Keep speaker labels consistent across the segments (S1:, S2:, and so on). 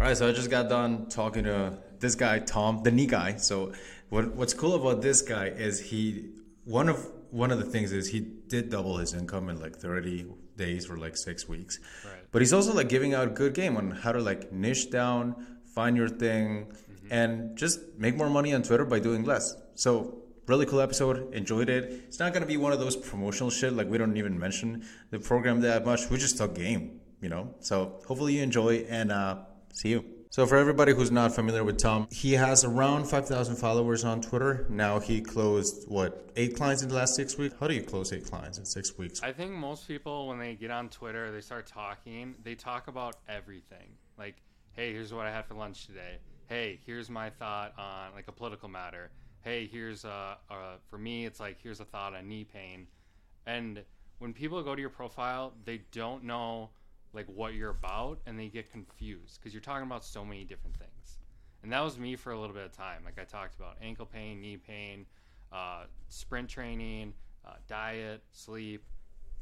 S1: All right, so I just got done talking to this guy, Tom, the knee guy. So, what what's cool about this guy is he one of one of the things is he did double his income in like 30 days or like six weeks.
S2: Right.
S1: But he's also like giving out a good game on how to like niche down, find your thing, and just make more money on Twitter by doing less. So really cool episode. Enjoyed it. It's not gonna be one of those promotional shit. Like we don't even mention the program that much. We just talk game, you know. So hopefully you enjoy and uh, see you. So for everybody who's not familiar with Tom, he has around five thousand followers on Twitter. Now he closed what eight clients in the last six weeks. How do you close eight clients in six weeks?
S2: I think most people, when they get on Twitter, they start talking. They talk about everything. Like, hey, here's what I had for lunch today. Hey, here's my thought on like a political matter. Hey, here's uh, uh for me, it's like here's a thought on knee pain. And when people go to your profile, they don't know like what you're about, and they get confused because you're talking about so many different things. And that was me for a little bit of time. Like I talked about ankle pain, knee pain, uh, sprint training, uh, diet, sleep,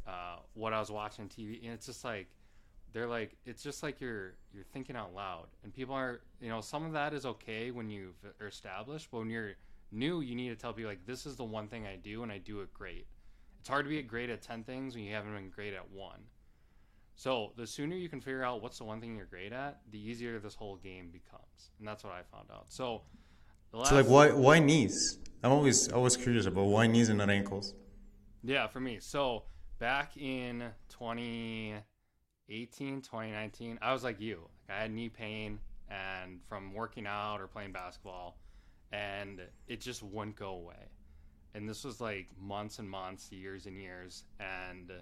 S2: uh, what I was watching TV, and it's just like they're like it's just like you're you're thinking out loud, and people are you know some of that is okay when you are established, but when you're new, you need to tell people like this is the one thing I do, and I do it great. It's hard to be great at ten things when you haven't been great at one. So the sooner you can figure out what's the one thing you're great at, the easier this whole game becomes, and that's what I found out. So, the
S1: So like why why knees? I'm always always curious about why knees and not ankles.
S2: Yeah, for me. So back in 2018, 2019, I was like you. Like I had knee pain and from working out or playing basketball, and it just wouldn't go away. And this was like months and months, years and years, and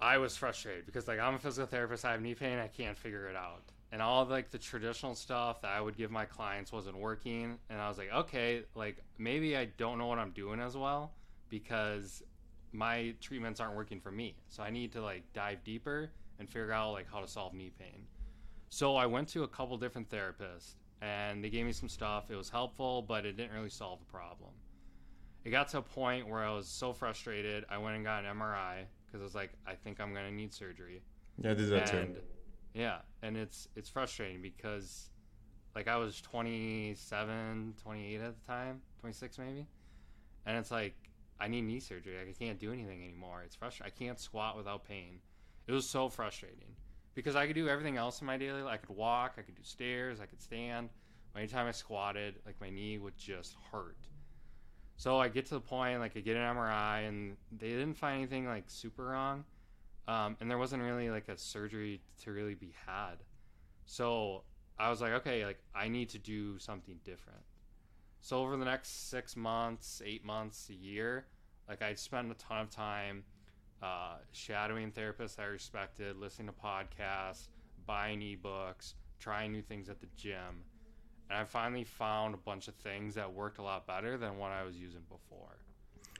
S2: I was frustrated because like I'm a physical therapist, I have knee pain, I can't figure it out. And all like the traditional stuff that I would give my clients wasn't working. And I was like, okay, like maybe I don't know what I'm doing as well because my treatments aren't working for me. So I need to like dive deeper and figure out like how to solve knee pain. So I went to a couple different therapists and they gave me some stuff. It was helpful, but it didn't really solve the problem. It got to a point where I was so frustrated, I went and got an MRI because I was like, I think I'm gonna need surgery.
S1: Yeah, I did that
S2: and
S1: too.
S2: yeah, and it's it's frustrating because like I was 27, 28 at the time, 26 maybe, and it's like I need knee surgery. Like I can't do anything anymore. It's frustrating. I can't squat without pain. It was so frustrating because I could do everything else in my daily life. I could walk, I could do stairs, I could stand. But anytime I squatted, like my knee would just hurt. So I get to the point, like I get an MRI, and they didn't find anything like super wrong, um, and there wasn't really like a surgery to really be had. So I was like, okay, like I need to do something different. So over the next six months, eight months, a year, like I'd spend a ton of time uh, shadowing therapists I respected, listening to podcasts, buying ebooks, trying new things at the gym. And I finally found a bunch of things that worked a lot better than what I was using before.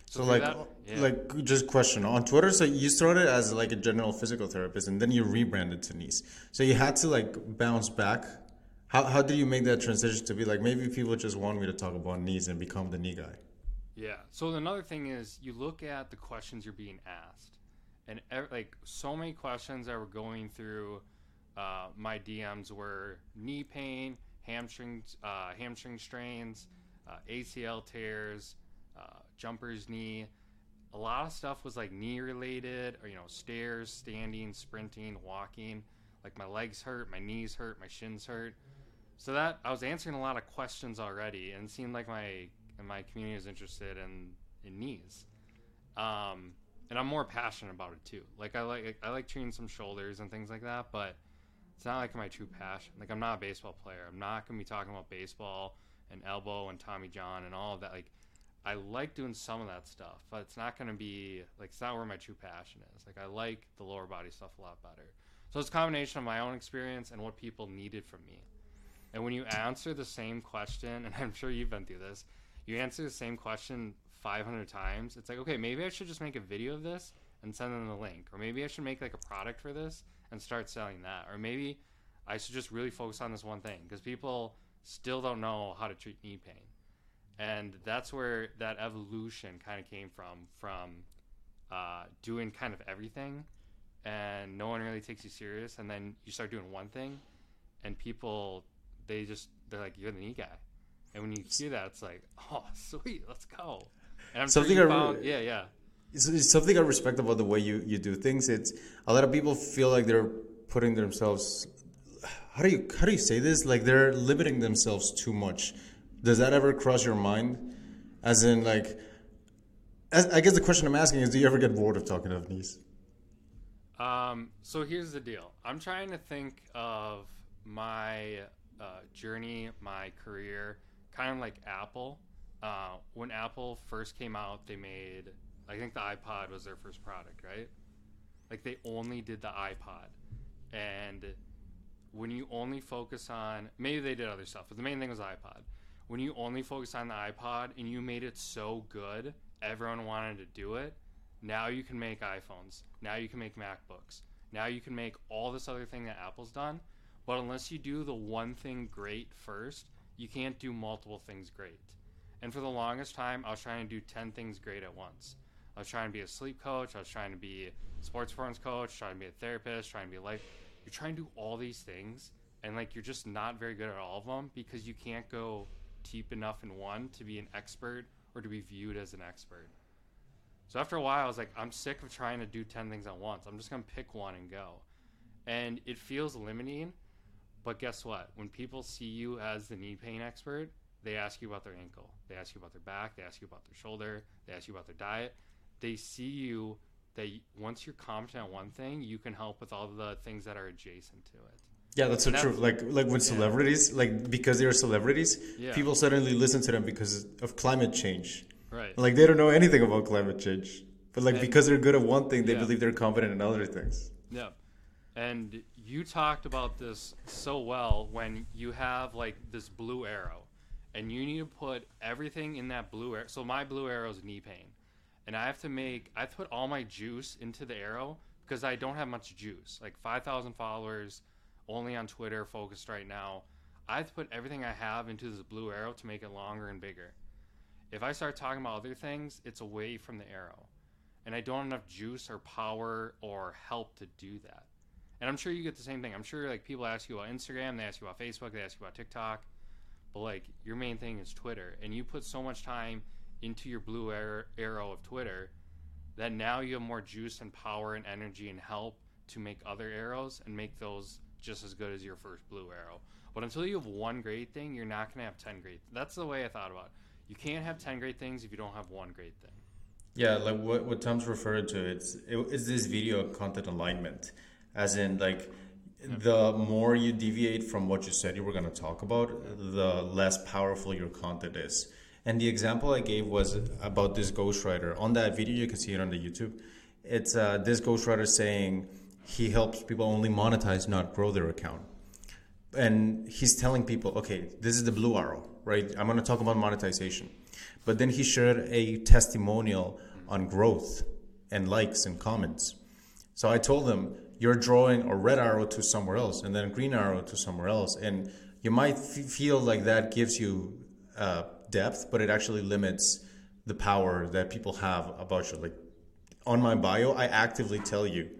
S1: So
S2: through
S1: like
S2: that- yeah.
S1: like just question on Twitter. So you started as like a general physical therapist, and then you rebranded to knees. So you had to like bounce back. How how did you make that transition to be like maybe people just want me to talk about knees and become the knee guy?
S2: Yeah. So another thing is you look at the questions you're being asked, and ev- like so many questions that were going through uh, my DMs were knee pain, hamstring uh, hamstring strains, uh, ACL tears, uh, jumper's knee. A lot of stuff was like knee related, or you know, stairs, standing, sprinting, walking. Like my legs hurt, my knees hurt, my shins hurt. So that I was answering a lot of questions already, and it seemed like my my community was interested in in knees. Um, and I'm more passionate about it too. Like I like I like treating some shoulders and things like that, but it's not like my true passion. Like I'm not a baseball player. I'm not gonna be talking about baseball and elbow and Tommy John and all of that. Like I like doing some of that stuff, but it's not gonna be like it's not where my true passion is. Like I like the lower body stuff a lot better. So it's a combination of my own experience and what people needed from me. And when you answer the same question, and I'm sure you've been through this, you answer the same question 500 times. It's like, okay, maybe I should just make a video of this and send them the link, or maybe I should make like a product for this and start selling that, or maybe I should just really focus on this one thing because people still don't know how to treat knee pain, and that's where that evolution kind of came from from uh, doing kind of everything, and no one really takes you serious, and then you start doing one thing, and people they just they're like you're the knee guy, and when you hear that, it's like oh sweet, let's go. And I'm
S1: Something
S2: sure
S1: I re-
S2: found, yeah yeah
S1: It's, it's something I respect about the way you, you do things. It's a lot of people feel like they're putting themselves. How do you how do you say this? Like they're limiting themselves too much. Does that ever cross your mind? As in, like, as, I guess the question I'm asking is, do you ever get bored of talking of knees?
S2: Um, so here's the deal. I'm trying to think of my uh, journey, my career, kind of like Apple. Uh, when Apple first came out, they made, I think the iPod was their first product, right? Like they only did the iPod. And when you only focus on, maybe they did other stuff, but the main thing was iPod. When you only focus on the iPod and you made it so good, everyone wanted to do it. Now you can make iPhones. Now you can make MacBooks. Now you can make all this other thing that Apple's done. But unless you do the one thing great first, you can't do multiple things great. And for the longest time, I was trying to do 10 things great at once. I was trying to be a sleep coach. I was trying to be a sports performance coach, trying to be a therapist, trying to be a life. You're trying to do all these things, and like you're just not very good at all of them because you can't go deep enough in one to be an expert or to be viewed as an expert. So after a while, I was like, I'm sick of trying to do 10 things at once. I'm just going to pick one and go. And it feels limiting. But guess what? When people see you as the knee pain expert, they ask you about their ankle. They ask you about their back. They ask you about their shoulder. They ask you about their diet. They see you that once you're competent at one thing, you can help with all the things that are adjacent to it.
S1: Yeah, that's so
S2: And
S1: true. Like like when celebrities, like because they're celebrities,
S2: Yeah.
S1: people suddenly listen to them because of climate change.
S2: Right.
S1: Like they don't know anything about climate change, but like
S2: And-
S1: because they're good at one thing, they
S2: Yeah.
S1: believe they're competent in other things.
S2: Yeah. And you talked about this so well when you have like this blue arrow and you need to put everything in that blue arrow. So my blue arrow is knee pain. And I have to make I put all my juice into the arrow because I don't have much juice. Like 5,000 followers only on Twitter focused right now. I have to put everything I have into this blue arrow to make it longer and bigger. If I start talking about other things, it's away from the arrow. And I don't have enough juice or power or help to do that. And I'm sure you get the same thing. I'm sure like people ask you about Instagram, they ask you about Facebook, they ask you about TikTok, but like your main thing is Twitter, and you put so much time into your blue arrow of Twitter that now you have more juice and power and energy and help to make other arrows and make those just as good as your first blue arrow. But until you have one great thing, you're not going to have 10 great. That's the way I thought about it. You can't have 10 great things if you don't have one great thing.
S1: Yeah, like what what Tom's referring to, it's it, it's this video content alignment, as in like the more you deviate from what you said you were going to talk about, the less powerful your content is. And the example I gave was about this ghostwriter. On that video, you can see it on the YouTube. It's uh, this ghostwriter saying he helps people only monetize, not grow their account and he's telling people, okay, this is the blue arrow, right? I'm going to talk about monetization. But then he shared a testimonial on growth and likes and comments. So I told him, you're drawing a red arrow to somewhere else and then a green arrow to somewhere else. And you might f- feel like that gives you uh, depth, but it actually limits the power that people have about you. Like on my bio, I actively tell you,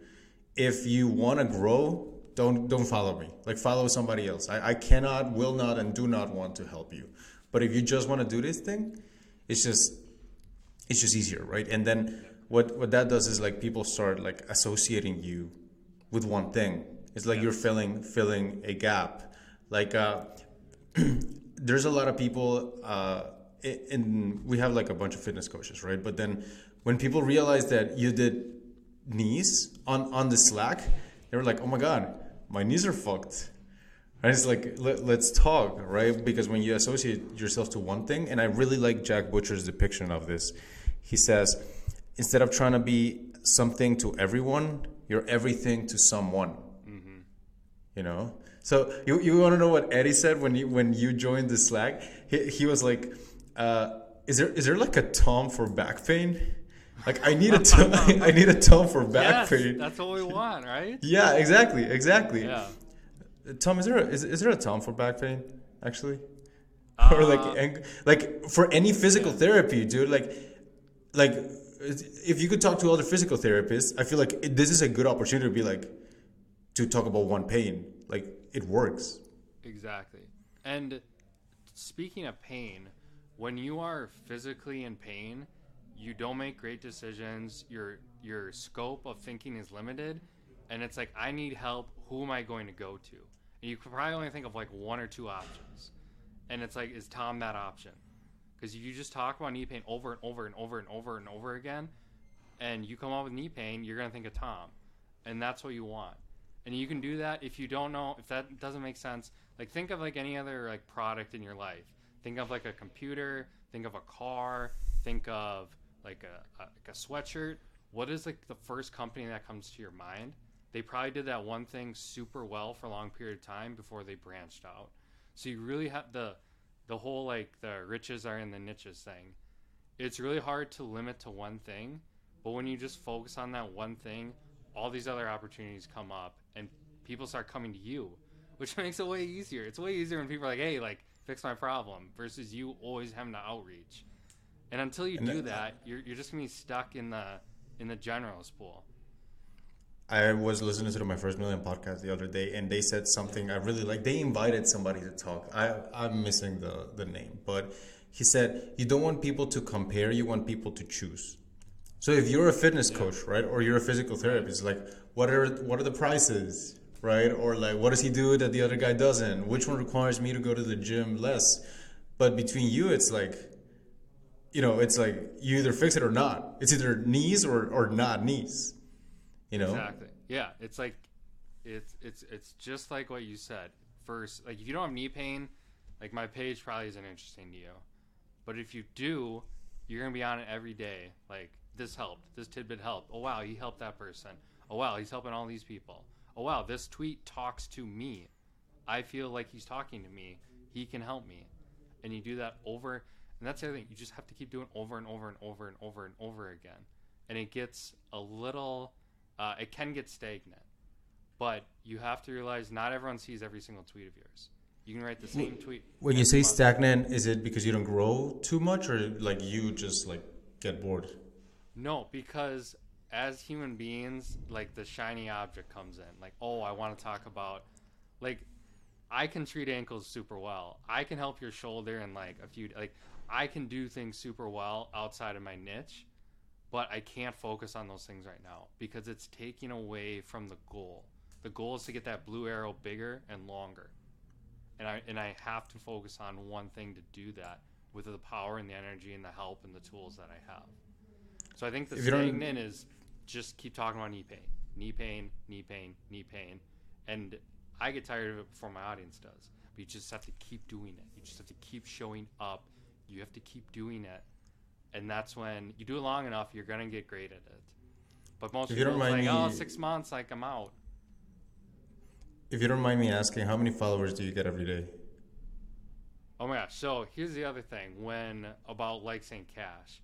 S1: if you want to grow, don't don't follow me. Like follow somebody else. I, I cannot, will not, and do not want to help you. But if you just want to do this thing, it's just it's just easier, right? And then what what that does is like people start like associating you with one thing. It's like you're filling filling a gap. Like uh, there's a lot of people uh, in we have like a bunch of fitness coaches, right? But then when people realize that you did knees on on the Slack, they were like, "Oh my god, my knees are fucked." And it's like let, let's talk, right? Because when you associate yourself to one thing, and I really like Jack Butcher's depiction of this. He says, instead of trying to be something to everyone, you're everything to someone. You know. So you, you want to know what Eddie said when you when you joined the Slack? He, he was like, uh, "Is there is there like a Tom for back pain? Like I need a Tom, I need a Tom for back
S2: yes,
S1: pain."
S2: that's what we want, right?
S1: Yeah, exactly, exactly.
S2: Yeah.
S1: Tom, is there a, is, is there a Tom for back pain actually? or like
S2: Uh,
S1: ang- like for any physical therapy, dude. Like like if you could talk to other physical therapists, I feel like this is a good opportunity to be like to talk about one pain. Like it works.
S2: Exactly. And speaking of pain, when you are physically in pain, you don't make great decisions. Your your scope of thinking is limited, and it's like I need help. Who am I going to go to? And you could probably only think of like one or two options, and it's like, is Tom that option? Because you just talk about knee pain over and over and over and over and over again, and you come up with knee pain, you're gonna think of Tom, and that's what you want. And you can do that if you don't know if that doesn't make sense. Like think of like any other like product in your life. Think of like a computer. Think of a car. Think of like a, a like a sweatshirt. What is like the first company that comes to your mind? They probably did that one thing super well for a long period of time before they branched out. So you really have the the whole like the riches are in the niches thing. It's really hard to limit to one thing, but when you just focus on that one thing, all these other opportunities come up and people start coming to you, which makes it way easier. It's way easier when people are like, "Hey, like fix my problem," versus you always having to outreach. And until you
S1: And
S2: do
S1: that- uh,
S2: that, you're you're just gonna be stuck in the in the generalist pool.
S1: I was listening to my first million podcast the other day, and they said something I really like. They invited somebody to talk. I I'm missing the the name, but he said you don't want people to compare. You want people to choose. So if you're a fitness coach, right, or you're a physical therapist, like what are what are the prices, right, or like what does he do that the other guy doesn't? Which one requires me to go to the gym less? But between you, it's like you know, it's like you either fix it or not. It's either knees or or not knees. You know.
S2: Exactly. Yeah, it's like it's it's it's just like what you said. First, like if you don't have knee pain, like my page probably isn't interesting to you. But if you do, you're gonna be on it every day. Like this helped, this tidbit helped. Oh wow, he helped that person. Oh wow, he's helping all these people. Oh wow, this tweet talks to me. I feel like he's talking to me. He can help me. And you do that over and that's the other thing. You just have to keep doing over and over and over and over and over again. And it gets a little uh, it can get stagnant. But you have to realize not everyone sees every single tweet of yours. You can write the same tweet.
S1: When you say
S2: month.
S1: stagnant, is it because you don't grow too much, or like you just like get bored?
S2: No, because as human beings, like the shiny object comes in. Like, oh, I want to talk about, like, I can treat ankles super well. I can help your shoulder in like a few, like, I can do things super well outside of my niche, but I can't focus on those things right now because it's taking away from the goal. The goal is to get that blue arrow bigger and longer. And I and I have to focus on one thing to do that with the power and the energy and the help and the tools that I have. So I think the
S1: If you don't-
S2: stagnant is just keep talking about knee pain, knee pain, knee pain, knee pain, and I get tired of it before my audience does. But you just have to keep doing it. You just have to keep showing up. You have to keep doing it, and that's when you do it long enough, you're gonna get great at it. But most
S1: If
S2: people
S1: mind
S2: like, oh,
S1: me-
S2: six months, like I'm out.
S1: If you don't mind me asking, how many followers do you get every day?
S2: Oh my gosh! So here's the other thing: when about Likes Ain't Cash,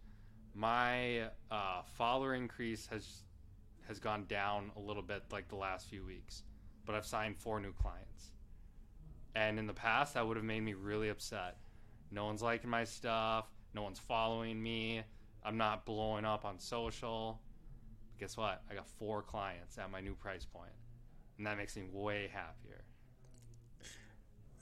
S2: my uh, follower increase has has gone down a little bit like the last few weeks, but I've signed four new clients. And in the past, that would have made me really upset. No one's liking my stuff. No one's following me. I'm not blowing up on social. Guess what? I got four clients at my new price point, and that makes me way happier.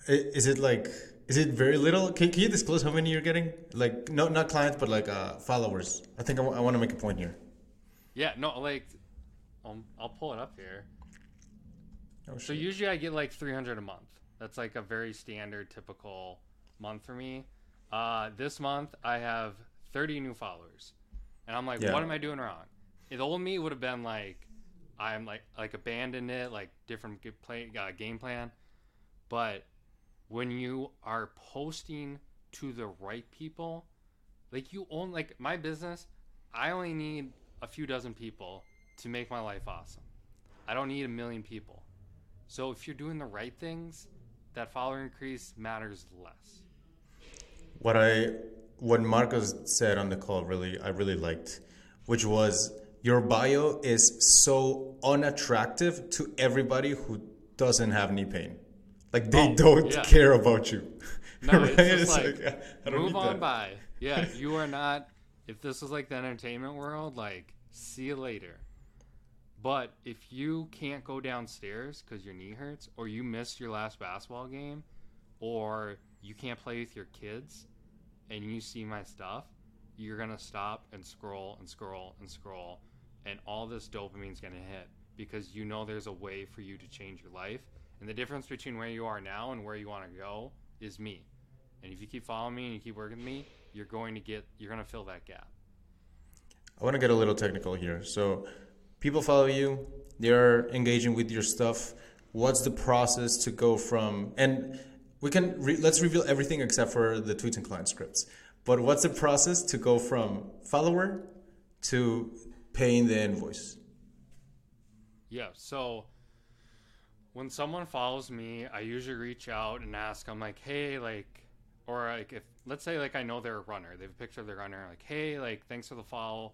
S1: I- Is it like is it very little? Can, can you disclose how many you're getting? Like no, not clients, but like uh, followers. I think I want to make a point here.
S2: Yeah, no, like, um, I'll pull it up here.
S1: Oh,
S2: So usually I get like 300 a month. That's like a very standard, typical month for me. Uh, this month I have 30 new followers, and I'm like,
S1: Yeah.
S2: what am I doing wrong? The old me would have been like, I'm like like abandoned it, like different play uh, game plan. But when you are posting to the right people, like you own like my business, I only need a few dozen people to make my life awesome. I don't need a million people. So if you're doing the right things, that follower increase matters less.
S1: what I what Marcos said on the call really I really liked, which was your bio is so unattractive to everybody who doesn't have knee pain. Like they
S2: Oh,
S1: don't
S2: yeah.
S1: care about you.
S2: No,
S1: Right?
S2: it's just like,
S1: I- I don't
S2: move on
S1: that.
S2: by. Yeah, you are not. If this was like the entertainment world, like see you later. But if you can't go downstairs because your knee hurts, or you missed your last basketball game, or you can't play with your kids, and you see my stuff, you're gonna stop and scroll and scroll and scroll, and all this dopamine's gonna hit because you know there's a way for you to change your life. And the difference between where you are now and where you want to go is me. And if you keep following me and you keep working with me, you're going to get you're going to fill that gap.
S1: I want to get a little technical here. So, people follow you, they're engaging with your stuff. What's the process to go from and we can re, let's reveal everything except for the tweets and client scripts. But what's the process to go from follower to paying the invoice?
S2: Yeah. So when someone follows me, I usually reach out and ask. I'm like, hey, like, or like if let's say like I know they're a runner, they have a picture of their runner. Like, hey, like, thanks for the follow.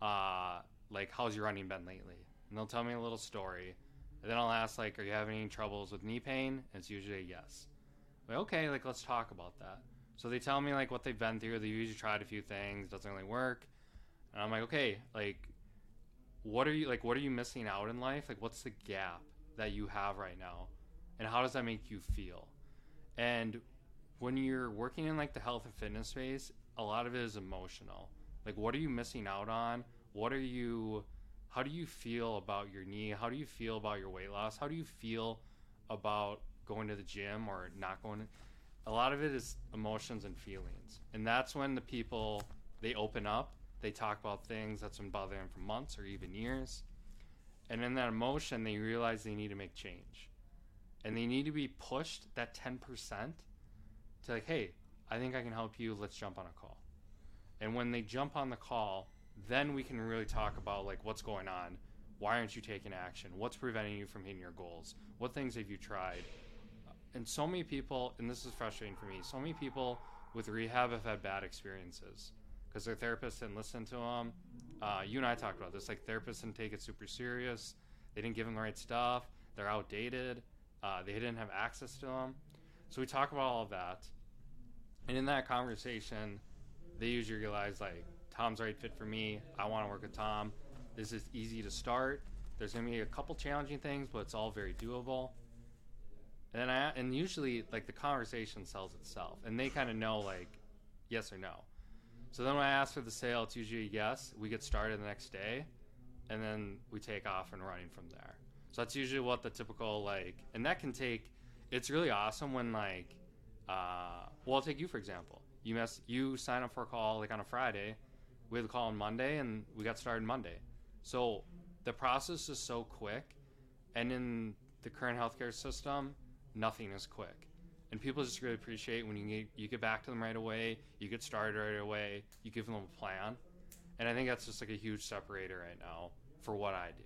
S2: Uh, like, how's your running been lately? And they'll tell me a little story. And then I'll ask like, are you having any troubles with knee pain? And it's usually a yes. Like, okay, like let's talk about that. So they tell me like what they've been through. They usually tried a few things, doesn't really work. And I'm like, okay, like what are you like what are you missing out in life like what's the gap that you have right now and how does that make you feel? And when you're working in like the health and fitness space a lot of it is emotional. Like what are you missing out on? What are you how do you feel about your knee? How do you feel about your weight loss? How do you feel about going to the gym or not going to, a lot of it is emotions and feelings. And that's when the people they open up they talk about things that's been bothering them for months or even years. And in that emotion, they realize they need to make change. And they need to be pushed that 10% to, like, hey, I think I can help you. Let's jump on a call. And when they jump on the call, then we can really talk about, like, what's going on. Why aren't you taking action? What's preventing you from hitting your goals? What things have you tried? And so many people, and this is frustrating for me, so many people with rehab have had bad experiences because their therapist didn't listen to them. Uh, you and I talked about this. Like therapists didn't take it super serious. They didn't give them the right stuff. They're outdated. Uh, they didn't have access to them. So we talk about all of that. And in that conversation, they usually realize like Tom's the right fit for me. I want to work with Tom. This is easy to start. There's gonna be a couple challenging things, but it's all very doable. And I and usually like the conversation sells itself, and they kind of know like yes or no. So then when I ask for the sale, it's usually a yes. We get started the next day, and then we take off and running from there. So that's usually what the typical like, and that can take. It's really awesome when like, uh, well, I'll take you for example. You mess, you sign up for a call like on a Friday. We had a call on Monday, and we got started Monday. So the process is so quick, and in the current healthcare system, nothing is quick and people just really appreciate when you get, you get back to them right away, you get started right away, you give them a plan, and I think that's just like a huge separator right now for what I do.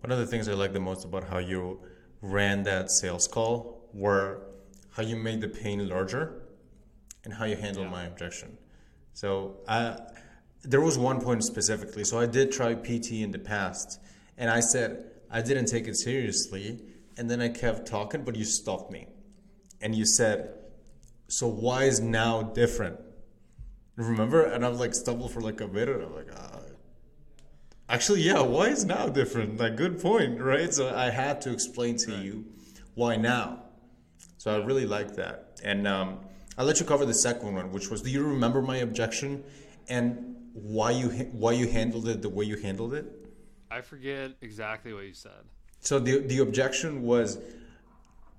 S1: One of the things I like the most about how you ran that sales call were how you made the pain larger and how you handled yeah. my objection. So I, there was one point specifically. So I did try PT in the past, and I said I didn't take it seriously, and then I kept talking, but you stopped me and you said, "So why is now different?" Remember? And I was like stumbled for like a minute. I'm like, uh, actually, yeah. Why is now different? Like, good point, right? So I had to explain to right. you why now. So I really like that, and um, I'll let you cover the second one, which was, do you remember my objection and why you why you handled it the way you handled it?
S2: I forget exactly what you said.
S1: So the the objection was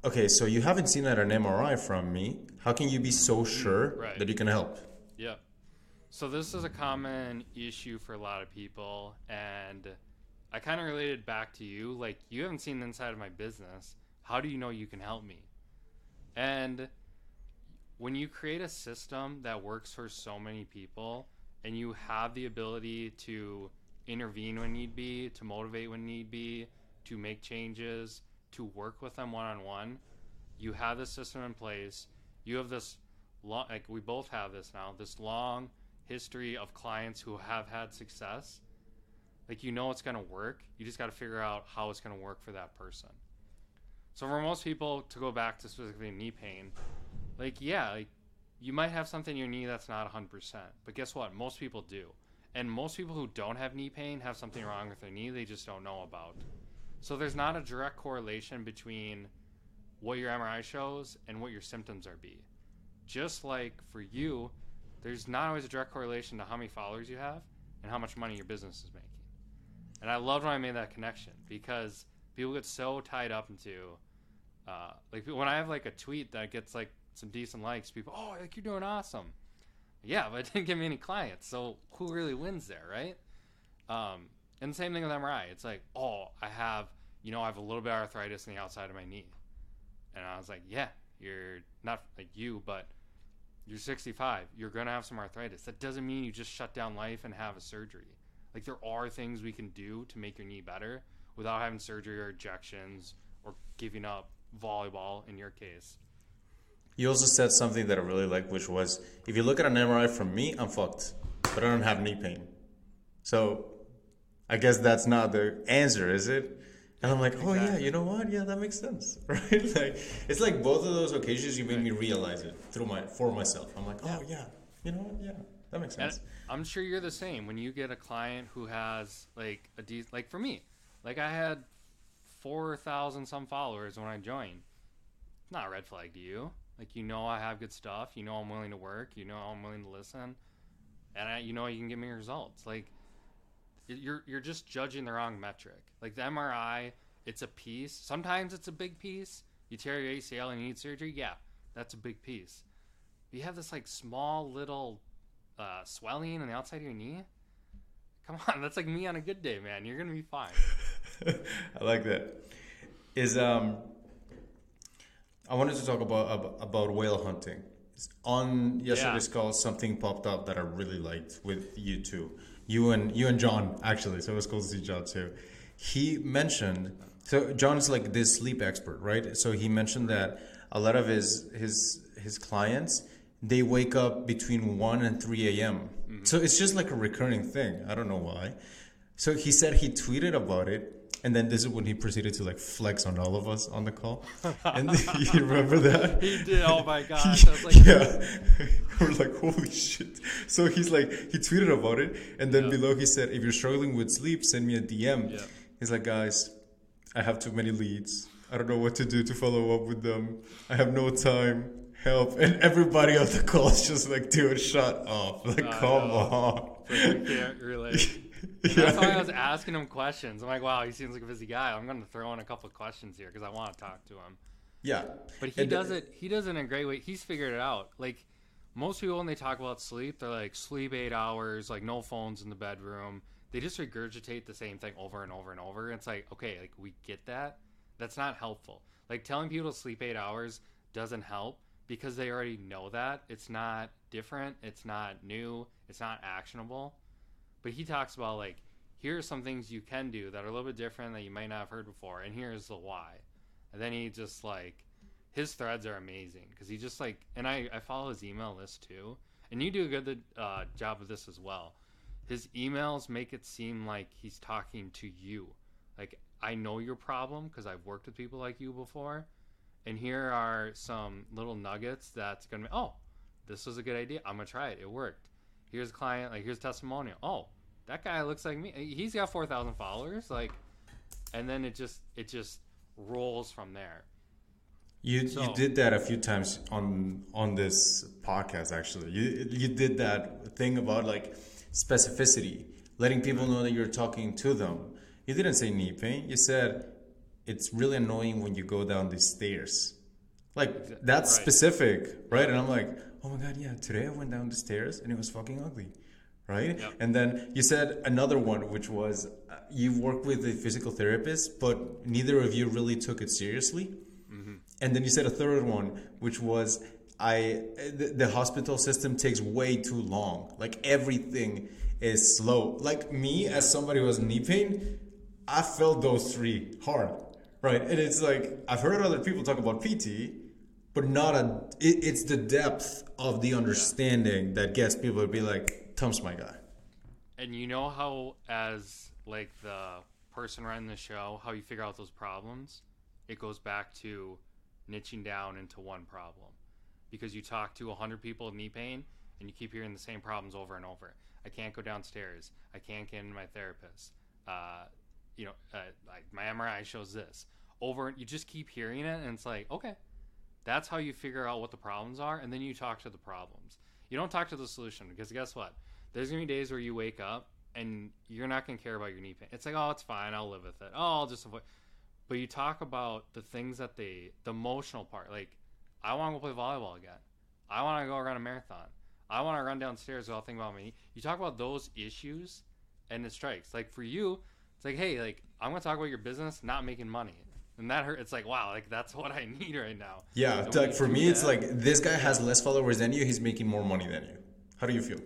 S1: okay, so you haven't seen that an MRI from me. How can you be so sure right. that you can help?
S2: Yeah. So this is a common issue for a lot of people, and I kind of related back to you. Like, you haven't seen the inside of my business. How do you know you can help me? And when you create a system that works for so many people, and you have the ability to intervene when need be, to motivate when need be, to make changes, to work with them one on one. You have this system in place. You have this long, like we both have this now, this long history of clients who have had success. Like you know it's going to work. You just got to figure out how it's going to work for that person. So for most people, to go back to specifically knee pain, like yeah, like you might have something in your knee that's not 100%, but guess what? Most people do. And most people who don't have knee pain have something wrong with their knee they just don't know about. So there's not a direct correlation between what your MRI shows and what your symptoms are be. Just like for you, there's not always a direct correlation to how many followers you have and how much money your business is making. And I loved when I made that connection because people get so tied up into uh, like when I have like a tweet that gets like some decent likes, people, oh, like you're doing awesome. Yeah, but it didn't give me any clients. So who really wins there, right? Um, and the same thing with MRI. It's like, oh, I have, you know, I have a little bit of arthritis in the outside of my knee. And I was like, yeah, you're not like you, but you're 65. You're going to have some arthritis. That doesn't mean you just shut down life and have a surgery. Like, there are things we can do to make your knee better without having surgery or injections or giving up volleyball in your case.
S1: You also said something that I really like, which was if you look at an MRI from me, I'm fucked, but I don't have knee pain. So I guess that's not the answer, is it? And I'm like, oh exactly. yeah, you know what? Yeah, that makes sense, right? like it's like both of those occasions you made me realize it through my for myself. I'm like, oh yeah, you know what? Yeah, that makes sense.
S2: And I'm sure you're the same when you get a client who has like a de- like for me, like I had four thousand some followers when I joined. It's Not a red flag to you. Like you know I have good stuff. You know I'm willing to work. You know I'm willing to listen, and I, you know you can give me results. Like you're you're just judging the wrong metric. Like the MRI, it's a piece. Sometimes it's a big piece. You tear your ACL and you need surgery. Yeah, that's a big piece. But you have this like small little uh, swelling on the outside of your knee. Come on, that's like me on a good day, man. You're gonna be fine.
S1: I like that. Is um, I wanted to talk about about whale hunting. On yesterday's yeah. call, something popped up that I really liked with you two you and you and John actually. So it was cool to see John too. He mentioned so John is like this sleep expert, right? So he mentioned that a lot of his his his clients they wake up between 1 and 3 a.m. Mm-hmm. So it's just like a recurring thing. I don't know why. So he said he tweeted about it and then this is when he proceeded to like flex on all of us on the call. And you remember that?
S2: He did. Oh my gosh! I was like,
S1: yeah, we're like, holy shit. So he's like, he tweeted about it, and then yeah. below he said, if you're struggling with sleep, send me a DM. Yeah. He's like, guys, I have too many leads. I don't know what to do to follow up with them. I have no time. Help! And everybody on the call is just like, dude, shut up! Like, I come know. on.
S2: I can't relate. That's why I was asking him questions. I'm like, wow, he seems like a busy guy. I'm going to throw in a couple of questions here because I want to talk to him.
S1: Yeah,
S2: but he and uh, does it. He does it in a great way. He's figured it out. Like most people, when they talk about sleep, they're like sleep eight hours, like no phones in the bedroom. They just regurgitate the same thing over and over and over. It's like, okay, like we get that. That's not helpful. Like telling people to sleep eight hours doesn't help because they already know that. It's not different. It's not new. It's not actionable. But he talks about like here are some things you can do that are a little bit different that you might not have heard before, and here's the why. And then he just like his threads are amazing because he just like and I I follow his email list too, and you do a good uh, job of this as well. His emails make it seem like he's talking to you. Like I know your problem because I've worked with people like you before, and here are some little nuggets that's gonna be oh, this was a good idea. I'm gonna try it. It worked. Here's a client like here's a testimonial. Oh, that guy looks like me. He's got 4,000 followers. Like, and then it just, it just rolls from there.
S1: You, so, you did that a few times on on this podcast actually. You you did that thing about like specificity, letting people know that you're talking to them. You didn't say knee pain. You said it's really annoying when you go down these stairs. Like that's right. specific, right? And I'm like, oh my god, yeah. Today I went down the stairs and it was fucking ugly right? Yep. And then you said another one, which was uh, you worked with a physical therapist, but neither of you really took it seriously. Mm-hmm. And then you said a third one, which was I the, the, hospital system takes way too long. Like everything is slow. Like me, as somebody who has knee pain, I felt those three hard, right? And it's like I've heard other people talk about PT, but not a. It, it's the depth of the understanding that gets people to be like, Tom's my guy.
S2: And you know how, as like the person running the show, how you figure out those problems? It goes back to niching down into one problem. Because you talk to 100 people with knee pain, and you keep hearing the same problems over and over. I can't go downstairs. I can't get into my therapist. Uh, you know, uh, like my MRI shows this. Over, you just keep hearing it, and it's like, okay, that's how you figure out what the problems are, and then you talk to the problems. You don't talk to the solution because guess what? There's gonna be days where you wake up and you're not gonna care about your knee pain. It's like, oh, it's fine. I'll live with it. Oh, I'll just avoid. But you talk about the things that they, the emotional part. Like, I want to go play volleyball again. I want to go run a marathon. I want to run downstairs without thinking about me. You talk about those issues, and it strikes. Like for you, it's like, hey, like I'm gonna talk about your business, not making money, and that hurt. It's like, wow, like that's what I need right now.
S1: Yeah, like for me,
S2: do
S1: it's like this guy has less followers than you. He's making more money than you. How do you feel?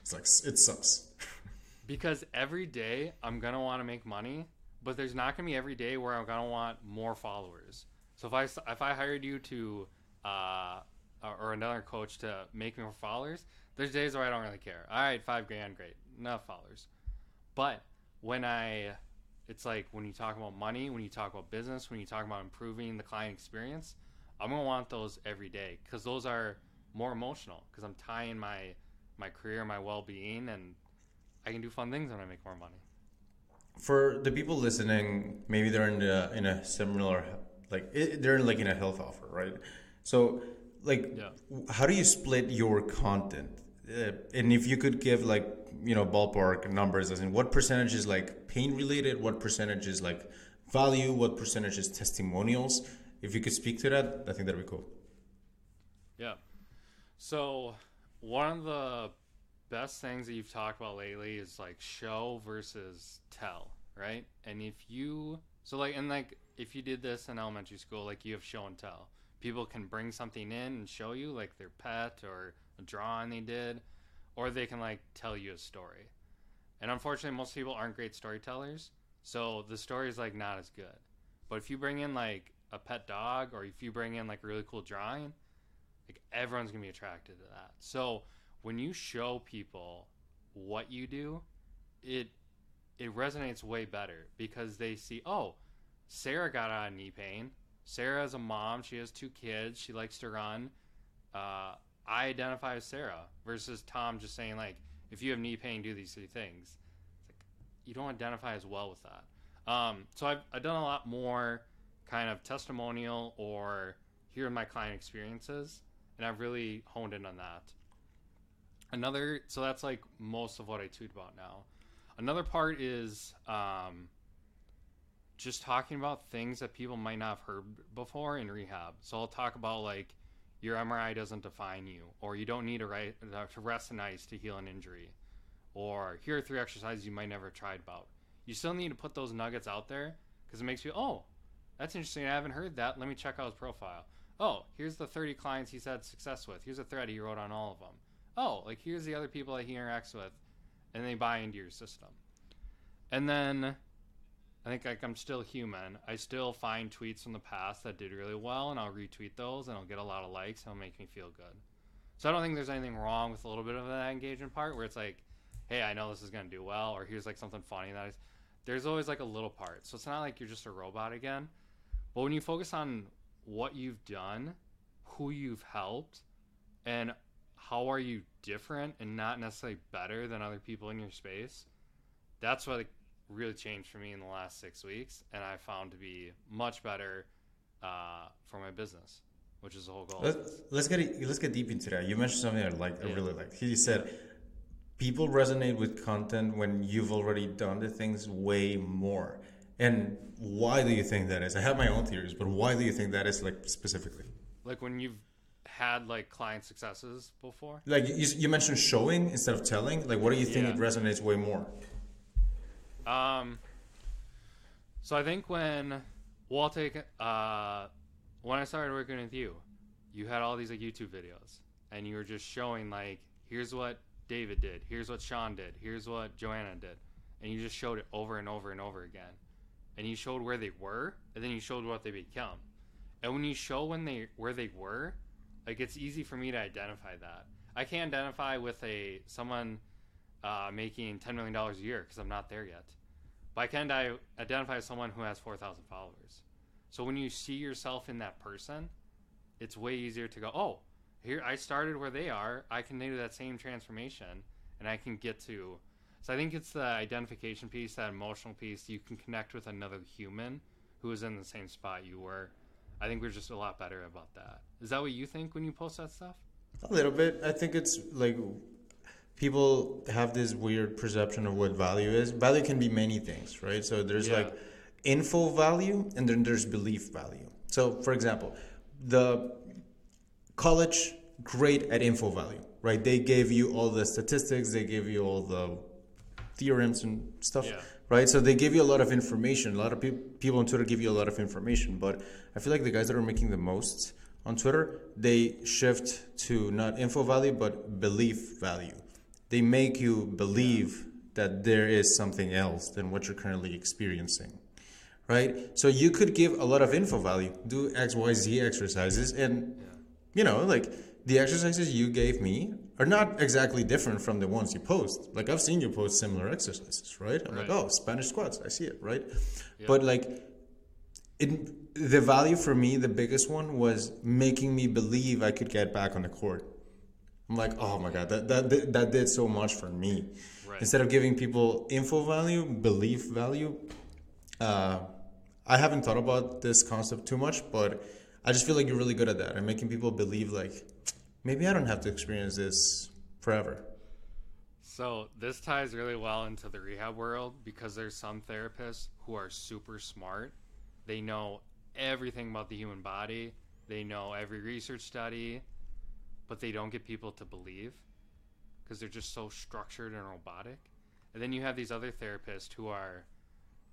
S1: It's like it sucks.
S2: because every day I'm gonna want to make money, but there's not gonna be every day where I'm gonna want more followers. So if I if I hired you to uh, or another coach to make me more followers, there's days where I don't really care. All right, five grand, great, enough followers. But when I, it's like when you talk about money, when you talk about business, when you talk about improving the client experience, I'm gonna want those every day because those are more emotional because I'm tying my my career, my well being, and I can do fun things when I make more money.
S1: For the people listening, maybe they're in a, in a similar like it, they're in like in a health offer, right? So like,
S2: Yeah.
S1: how do you split your content? Uh, and if you could give like you know ballpark numbers, as in what percentage is like pain related, what percentage is like value, what percentage is testimonials? If you could speak to that, I think that'd be cool.
S2: Yeah. So one of the best things that you've talked about lately is like show versus tell, right? And if you so like and like if you did this in elementary school, like you have show and tell. People can bring something in and show you like their pet or a drawing they did, or they can like tell you a story. And unfortunately most people aren't great storytellers, so the story is like not as good. But if you bring in like a pet dog or if you bring in like a really cool drawing, like everyone's gonna be attracted to that. So when you show people what you do, it it resonates way better because they see, oh, Sarah got out of knee pain. Sarah is a mom. She has two kids. She likes to run. Uh, I identify as Sarah versus Tom just saying like, if you have knee pain, do these three things. It's like you don't identify as well with that. Um, so I've, I've done a lot more kind of testimonial or here hearing my client experiences, and I've really honed in on that. Another, so that's like most of what I tweet about now. Another part is um, just talking about things that people might not have heard before in rehab. So I'll talk about like your MRI doesn't define you, or you don't need to, ri- uh, to rest in ice to heal an injury, or here are three exercises you might never tried about. You still need to put those nuggets out there because it makes you, oh, that's interesting. I haven't heard that. Let me check out his profile. Oh, here's the 30 clients he's had success with. Here's a thread he wrote on all of them. Oh, like here's the other people that he interacts with, and they buy into your system. And then I think like I'm still human. I still find tweets from the past that did really well, and I'll retweet those, and I'll get a lot of likes, and it'll make me feel good. So I don't think there's anything wrong with a little bit of that engagement part where it's like, hey, I know this is gonna do well, or here's like something funny that is. There's always like a little part, so it's not like you're just a robot again. But when you focus on what you've done, who you've helped, and how are you different and not necessarily better than other people in your space, that's what really changed for me in the last six weeks, and I found to be much better uh, for my business, which is the whole goal.
S1: Let's, get let's get deep into that. You mentioned something I like. I really liked. He said people resonate with content when you've already done the things way more. And why do you think that is? I have my own theories, but why do you think that is? Like specifically,
S2: Like when you've had like client successes before.
S1: like you, you mentioned showing instead of telling. Like, what do you think
S2: Yeah.
S1: it resonates way more?
S2: Um, so I think when, well, take uh, when I started working with you, you had all these like YouTube videos, and you were just showing like, here's what David did, here's what Sean did, here's what Joanna did, and you just showed it over and over and over again, and you showed where they were, and then you showed what they become, and when you show when they where they were, like it's easy for me to identify that. I can't identify with a someone uh, making ten million dollars a year because I'm not there yet. But can't I identify someone who has four thousand followers. So when you see yourself in that person, it's way easier to go, oh, here I started where they are. I can do that same transformation, and I can get to. So I think it's the identification piece, that emotional piece. You can connect with another human who is in the same spot you were. I think we're just a lot better about that. Is that what you think when you post that stuff?
S1: A little bit. I think it's like people have this weird perception of what value is. Value can be many things, right? So there's
S2: Yeah.
S1: like info value and then there's belief value. So for example, the college great at info value, right? They gave you all the statistics, they gave you all the theorems and stuff,
S2: Yeah.
S1: right? So they give you a lot of information. A lot of people people on Twitter give you a lot of information, but I feel like the guys that are making the most on Twitter, they shift to not info value but belief value. They make you believe that there is something else than what you're currently experiencing. Right? So you could give a lot of info value, do XYZ exercises, and you know, like the exercises you gave me are not exactly different from the ones you post. Like I've seen you post similar exercises, right? I'm like, oh, Spanish squats, I see it, right? But like, it, the value for me, the biggest one was making me believe I could get back on the court. I'm like, oh my god, that that did- that did so much for me.
S2: Right.
S1: Instead of giving people info value, belief value. Uh, I haven't thought about this concept too much, but I just feel like you're really good at that and making people believe like maybe I don't have to experience this forever.
S2: So this ties really well into the rehab world because there's some therapists who are super smart. They know everything about the human body. They know every research study, but they don't get people to believe because they're just so structured and robotic. And then you have these other therapists who are,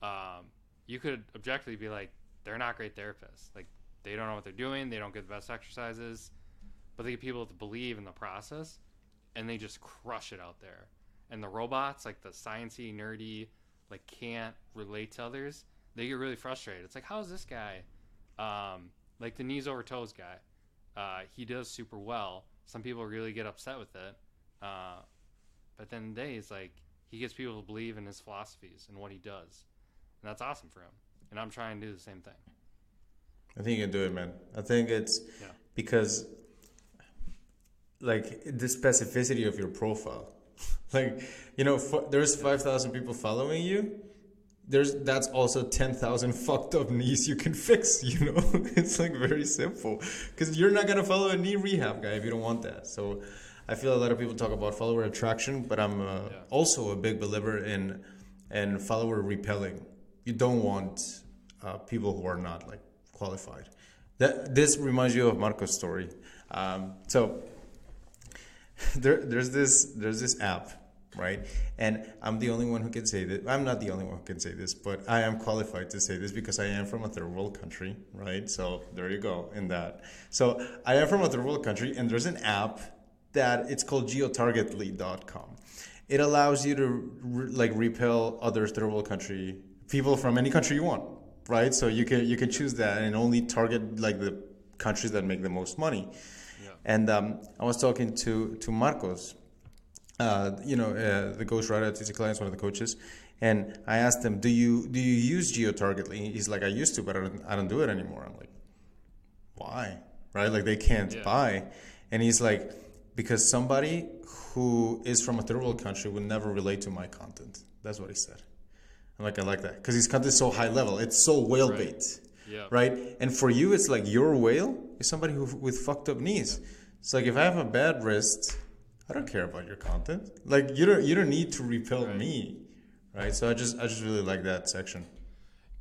S2: um, you could objectively be like, they're not great therapists. Like they don't know what they're doing. They don't get the best exercises, but they get people to believe in the process and they just crush it out there. And the robots, like the sciencey, nerdy, like can't relate to others. They get really frustrated. It's like, how is this guy, um, like the knees over toes guy? Uh, he does super well. Some people really get upset with it, uh, but then the day is like he gets people to believe in his philosophies and what he does, and that's awesome for him. And I'm trying to do the same thing.
S1: I think you can do it, man. I think it's
S2: Yeah.
S1: because like the specificity of your profile. like, you know, f- there's 5,000 people following you. There's that's also 10,000 fucked up knees you can fix, you know? it's like very simple cuz you're not going to follow a knee rehab guy if you don't want that. So I feel a lot of people talk about follower attraction, but I'm uh,
S2: Yeah.
S1: also a big believer in and follower repelling. You don't want uh, people who are not like qualified. That this reminds you of Marco's story. Um, so there, there's this there's this app, right? And I'm the only one who can say that. I'm not the only one who can say this, but I am qualified to say this because I am from a third world country, right? So there you go in that. So I am from a third world country, and there's an app that it's called geotargetly.com. It allows you to re- like repel other third world country people from any country you want, right? So you can you can choose that and only target like the countries that make the most money.
S2: Yeah.
S1: And um, I was talking to to Marcos, uh, you know, uh, the ghost rider at TC Clients, one of the coaches, and I asked him, "Do you do you use GeoTargetly?" He's like, "I used to, but I don't I don't do it anymore." I'm like, "Why?" Right? Like they can't
S2: Yeah.
S1: buy, and he's like, "Because somebody who is from a third world country would never relate to my content." That's what he said. I'm like, I like that because his content is so high level. It's so whale
S2: Right.
S1: bait
S2: Yeah.
S1: right? And for you, it's like your whale is somebody who with fucked up knees. It's like if I have a bad wrist, I don't care about your content. Like you don't you don't need to repel
S2: Right.
S1: me, right? So I just I just really like that section.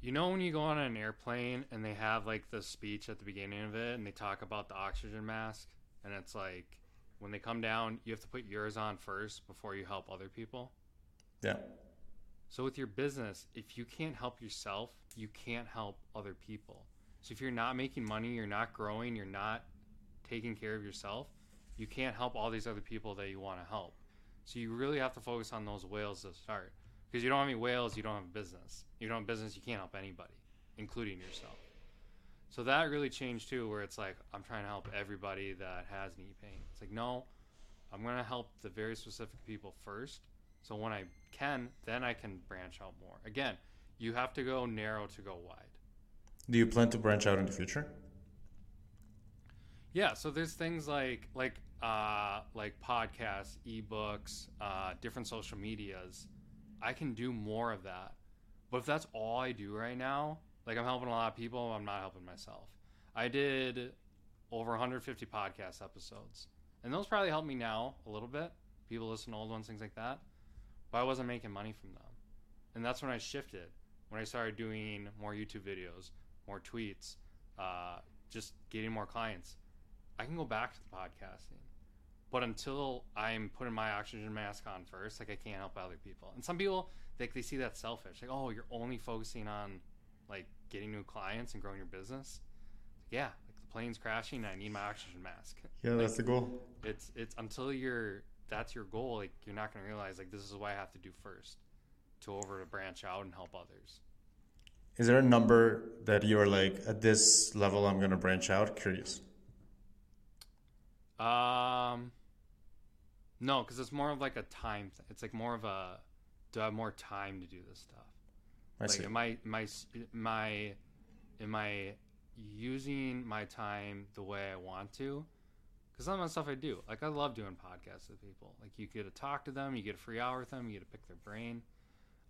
S2: You know when you go on an airplane and they have like the speech at the beginning of it and they talk about the oxygen mask and it's like when they come down you have to put yours on first before you help other people.
S1: Yeah,
S2: So with your business, if you can't help yourself, you can't help other people. So if you're not making money, you're not growing, you're not taking care of yourself, you can't help all these other people that you want to help. So you really have to focus on those whales to start. Because you don't have any whales, you don't have a business. You don't have business, you can't help anybody, including yourself. So that really changed too, where it's like I'm trying to help everybody that has knee pain. It's like no, I'm gonna help the very specific people first. So when I can, then I can branch out more. Again, you have to go narrow to go wide.
S1: do you plan to branch out in the future?
S2: Yeah, so there's things like like uh, like podcasts, ebooks, uh, different social medias. I can do more of that, but if that's all I do right now, like I'm helping a lot of people, I'm not helping myself. I did over 150 podcast episodes, and those probably help me now a little bit. People listen to old ones, things like that, but I wasn't making money from them, and that's when I shifted. When I started doing more YouTube videos, more tweets, uh, just getting more clients I can go back to the podcasting. But until I'm putting my oxygen mask on first, like I can't help other people. And some people like they see that selfish. Like, oh, you're only focusing on like getting new clients and growing your business. Like, Yeah, like the plane's crashing I need my oxygen mask.
S1: Yeah,
S2: like,
S1: that's the goal.
S2: It's it's until you're that's your goal, like you're not gonna realize like this is what I have to do first to over to branch out and help others.
S1: Is there a number that you're like at this level I'm gonna branch out? Curious.
S2: Um, no, because it's more of like a time. Th- it's like more of a do I have more time to do this stuff?
S1: I
S2: like,
S1: see.
S2: am I am I s- am I am I using my time the way I want to? Because some of the stuff I do, like I love doing podcasts with people. Like you get to talk to them, you get a free hour with them, you get to pick their brain.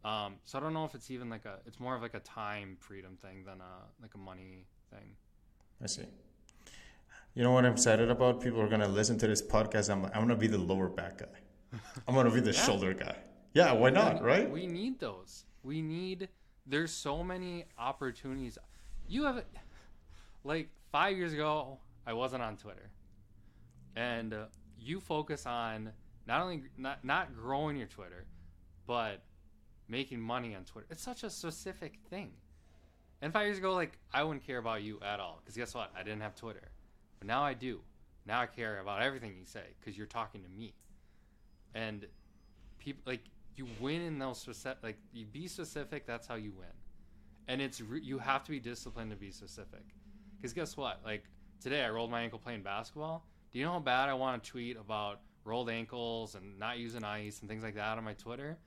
S2: Um, so I don't know if it's even like a. It's more of like a time freedom thing than a like a money thing.
S1: I see. You know what I'm excited about? People are gonna listen to this podcast. I'm like, I'm gonna be the lower back guy. I'm gonna be the
S2: Yeah.
S1: shoulder guy. Yeah, why not? Right?
S2: We need those. We need. There's so many opportunities. You have, like five years ago, I wasn't on Twitter, and uh, you focus on not only not not growing your Twitter, but making money on Twitter. It's such a specific thing. And five years ago, like I wouldn't care about you at all because guess what? I didn't have Twitter, but now I do. Now I care about everything you say because you're talking to me, and people like you win in those specific like you be specific that's how you win. And it's re- you have to be disciplined to be specific. Because guess what? Like today i rolled my ankle playing basketball. Do you know how bad i want to tweet about rolled ankles and not using ice and things like that on my twitter?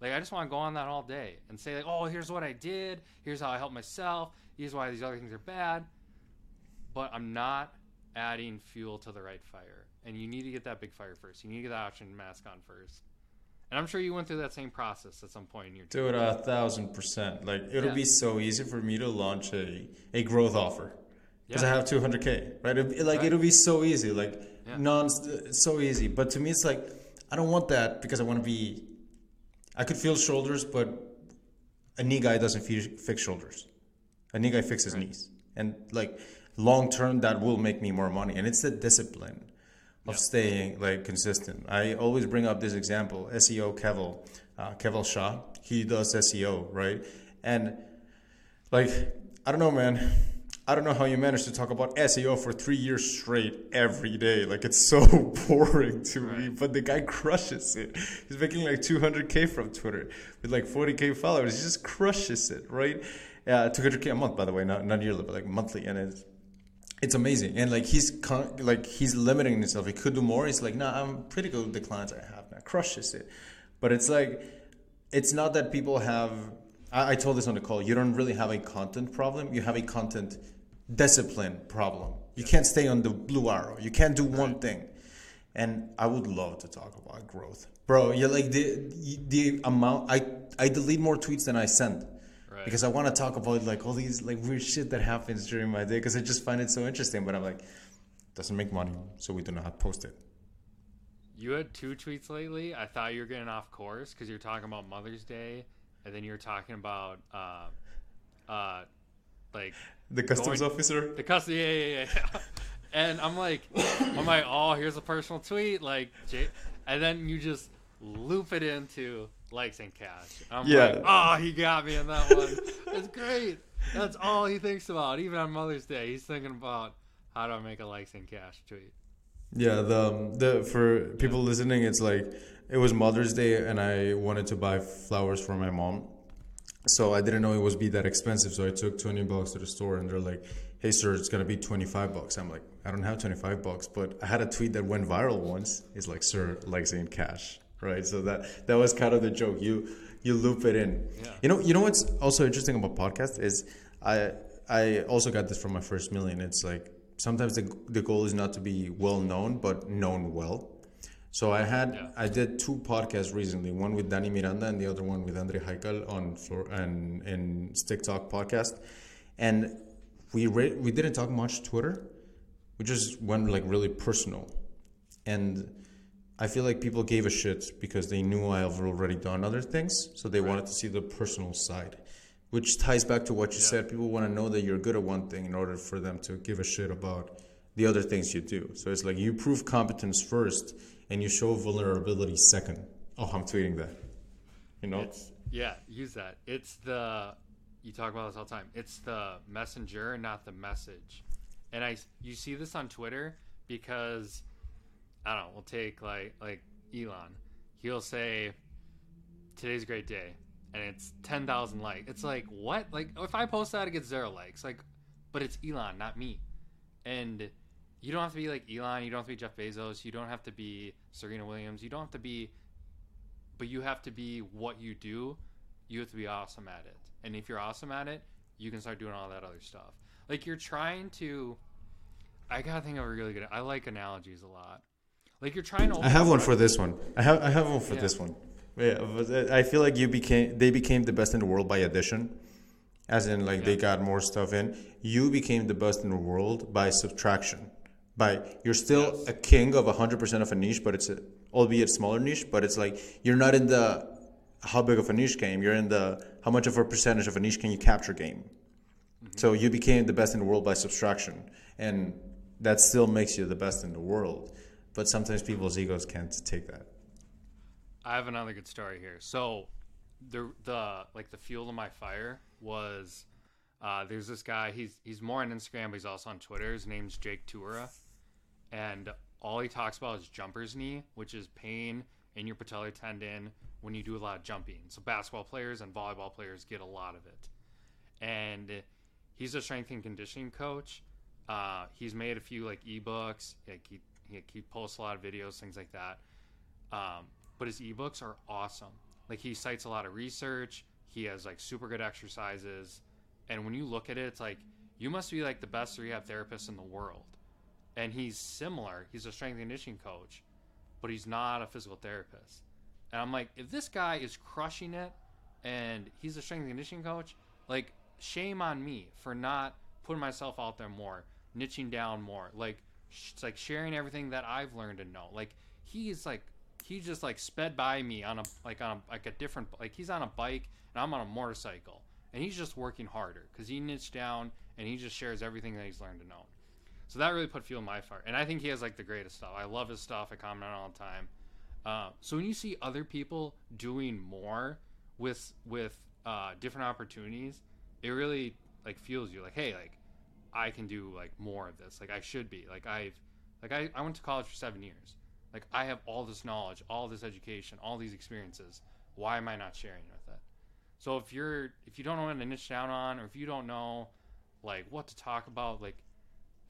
S2: Like i just want to go on that all day and say like oh here's what i did. Here's how i helped myself. Here's why these other things are bad. But i'm not adding fuel to the right fire and you need to get that big fire first you need to get that oxygen mask on first and I'm sure you went through that same process at some point in your time.
S1: Dude, a thousand percent. Like it'll
S2: Yeah.
S1: be so easy for me to launch a, a growth offer because
S2: Yeah.
S1: I have 200k, right? It, like
S2: Right.
S1: it'll be so easy, like
S2: Yeah.
S1: non, so easy. But to me, it's like I don't want that because I want to be. I could feel shoulders, but a knee guy doesn't fix shoulders. A knee guy fixes
S2: Right.
S1: knees, and like long term, that will make me more money. And it's the discipline of
S2: Yeah.
S1: staying like consistent. I always bring up this example: SEO Keval, uh, Keval Shah. He does SEO, right? And like, I don't know, man. I don't know how you managed to talk about SEO for three years straight every day. Like it's so boring to me, but the guy crushes it. He's making like 200k from Twitter with like 40k followers. He just crushes it, right? Uh, 200k a month, by the way, not not yearly, but like monthly, and it's it's amazing. And like he's con- like he's limiting himself. He could do more. He's like, nah, I'm pretty good with the clients I have now. Crushes it, but it's like it's not that people have. I, I told this on the call. You don't really have a content problem. You have a content discipline problem. You can't stay on the blue arrow. You can't do one thing. And I would love to talk about growth, bro. You're like the the amount. I I delete more tweets than I send
S2: Right.
S1: because I want to talk about like all these like weird shit that happens during my day because I just find it so interesting. But I'm like, doesn't make money, so we do not post it.
S2: You had two tweets lately. I thought you were getting off course because you're talking about Mother's Day, and then you're talking about uh, uh, like
S1: The customs
S2: Going-
S1: officer.
S2: the custody. Yeah, yeah, yeah, yeah. And I'm like, I'm like, oh, here's a personal tweet, like, and then you just loop it into Likes Ain't Cash. I'm
S1: Yeah.
S2: like, oh, he got me in that one. It's great. That's all he thinks about. Even on Mother's Day, he's thinking about how do I make a Likes Ain't Cash tweet.
S1: Yeah, the um, the for people listening, it's like it was Mother's Day, and I wanted to buy flowers for my mom. So I didn't know it was be that expensive. So I took twenty bucks to the store, and they're like, "Hey, sir, it's gonna be twenty five bucks." I'm like, "I don't have twenty five bucks," but I had a tweet that went viral once. It's like, "Sir, Likes Ain't Cash." Right. So that that was kind of the joke. You you loop it in.
S2: Yeah.
S1: You know. You know what's also interesting about podcast is I I also got this from my first million. It's like sometimes the, the goal is not to be well known, but known well. So I had
S2: Yeah.
S1: I did two podcasts recently, one with Danny Miranda and the other one with Andre Haikal on Flor- and in Stick Talk podcast, and we re- we didn't talk much Twitter, we just went like really personal, and I feel like people gave a shit because they knew I've already done other things, so they wanted to see the personal side, which ties back to what you said. People want to know that you're good at one thing in order for them to give a shit about the other things you do. So it's like you prove competence first and you show vulnerability second. Oh, I'm tweeting that. You know?
S2: It's yeah, use that. It's the you talk about this all the time. It's the messenger, not the message. And I you see this on Twitter because I don't know. We'll take like like Elon. He'll say today's a great day, and it's ten thousand likes. It's like what? Like if I post that, it gets zero likes. Like, but it's Elon, not me. And you don't have to be like Elon. You don't have to be Jeff Bezos. You don't have to be Serena Williams. You don't have to be but you have to be what you do. You have to be awesome at it. And if you're awesome at it, you can start doing all that other stuff. Like you're trying to. I gotta think of a really good. I like analogies a lot. Like you're trying to.
S1: I have one for this one. I have I have one for
S2: Yeah.
S1: this one. Yeah, but uh, I feel like you became they became the best in the world by addition, as in like they got more stuff in. You became the best in the world by subtraction. By you're still
S2: Yes.
S1: a king of hundred percent of a niche, but it's a albeit smaller niche. But it's like you're not in the how big of a niche game. You're in the how much of a percentage of a niche can you capture game. Mm-hmm. So you became the best in the world by subtraction, and that still makes you the best in the world. But sometimes people's egos can't take that.
S2: I have another good story here. So, the the like the fuel to my fire was uh, there's this guy. He's he's more on Instagram, but he's also on Twitter. His name's Jake Tuura, and all he talks about is jumper's knee, which is pain in your patellar tendon when you do a lot of jumping. So basketball players and volleyball players get a lot of it, and he's a strength and conditioning coach. Uh, he's made a few like ebooks. Like he, he he posts a lot of videos, things like that. Um, but his ebooks are awesome. Like he cites a lot of research. He has like super good exercises, and when you look at it, it's like you must be like the best rehab therapist in the world. And he's similar. He's a strength and conditioning coach, but he's not a physical therapist. And I'm like, if this guy is crushing it, and he's a strength and conditioning coach, like shame on me for not putting myself out there more, niching down more, like it's like sharing everything that I've learned and know. Like he's like he just like sped by me on a like on a, like a different like he's on a bike and I'm on a motorcycle and he's just working harder because he niched down and he just shares everything that he's learned to know. So that really put fuel in my fire, and I think he has like the greatest stuff. I love his stuff. I comment on all the time. Uh, so when you see other people doing more with with uh, different opportunities, it really like fuels you. Like, hey, like I can do like more of this. Like I should be. Like I've like I, I went to college for seven years. Like I have all this knowledge, all this education, all these experiences. Why am I not sharing with it? So if you're if you don't know what to niche down on, or if you don't know like what to talk about, like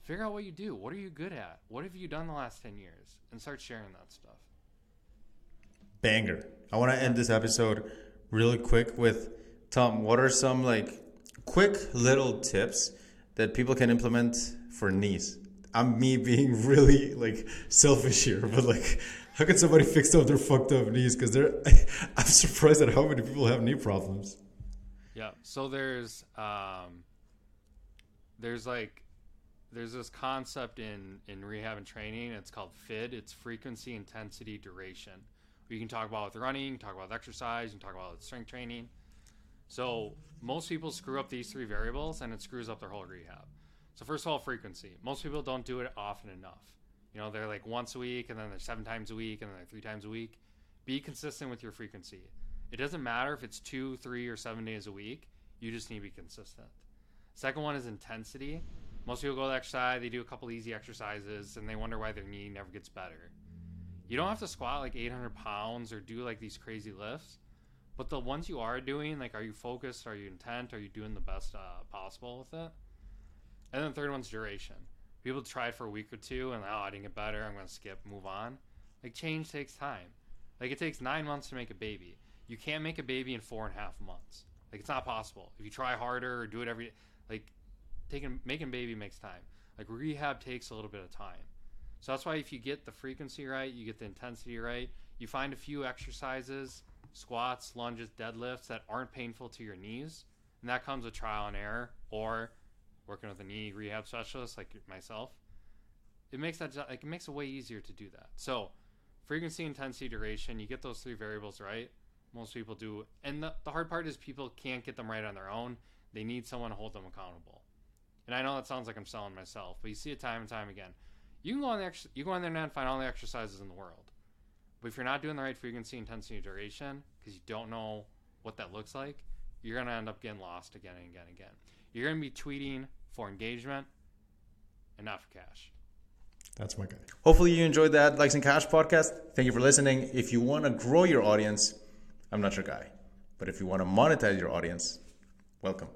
S2: figure out what you do. What are you good at? What have you done the last ten years? And start sharing that stuff.
S1: Banger. I want to end this episode really quick with Tom. What are some like quick little tips that people can implement for knees? I'm me being really like selfish here, but like, how can somebody fix up their fucked up knees? Because they're, I'm surprised at how many people have knee problems.
S2: Yeah. So there's um there's like there's this concept in in rehab and training. It's called FID. It's frequency, intensity, duration. You can talk about with running, you can talk about with exercise, you can talk about with strength training. So most people screw up these three variables, and it screws up their whole rehab. So first of all, frequency. Most people don't do it often enough. You know, they're like once a week, and then they're seven times a week, and then they're three times a week. Be consistent with your frequency. It doesn't matter if it's two, three, or seven days a week. You just need to be consistent. Second one is intensity. Most people go to exercise, they do a couple easy exercises, and they wonder why their knee never gets better. You don't have to squat like 800 pounds or do like these crazy lifts, but the ones you are doing, like, are you focused? Are you intent? Are you doing the best uh, possible with it? And then the third one's duration. People try it for a week or two, and oh, I didn't get better. I'm going to skip, move on. Like, change takes time. Like, it takes nine months to make a baby. You can't make a baby in four and a half months. Like, it's not possible. If you try harder or do it every, like, taking making baby makes time. Like rehab takes a little bit of time. So that's why if you get the frequency right, you get the intensity right, you find a few exercises, squats, lunges, deadlifts that aren't painful to your knees, and that comes with trial and error or working with a knee rehab specialist like myself. It makes that like it makes it way easier to do that. So, frequency, intensity, duration, you get those three variables right. Most people do. And the, the hard part is people can't get them right on their own. They need someone to hold them accountable. And I know that sounds like I'm selling myself, but you see it time and time again. You can go on the ex- you go on the internet and find all the exercises in the world. But if you're not doing the right frequency, intensity, duration, because you don't know what that looks like, you're gonna end up getting lost again and again and again. You're gonna be tweeting for engagement and not for cash.
S3: That's my guy.
S1: Hopefully, you enjoyed that Likes Ain't Cash podcast. Thank you for listening. If you want to grow your audience, I'm not your guy. But if you want to monetize your audience, welcome.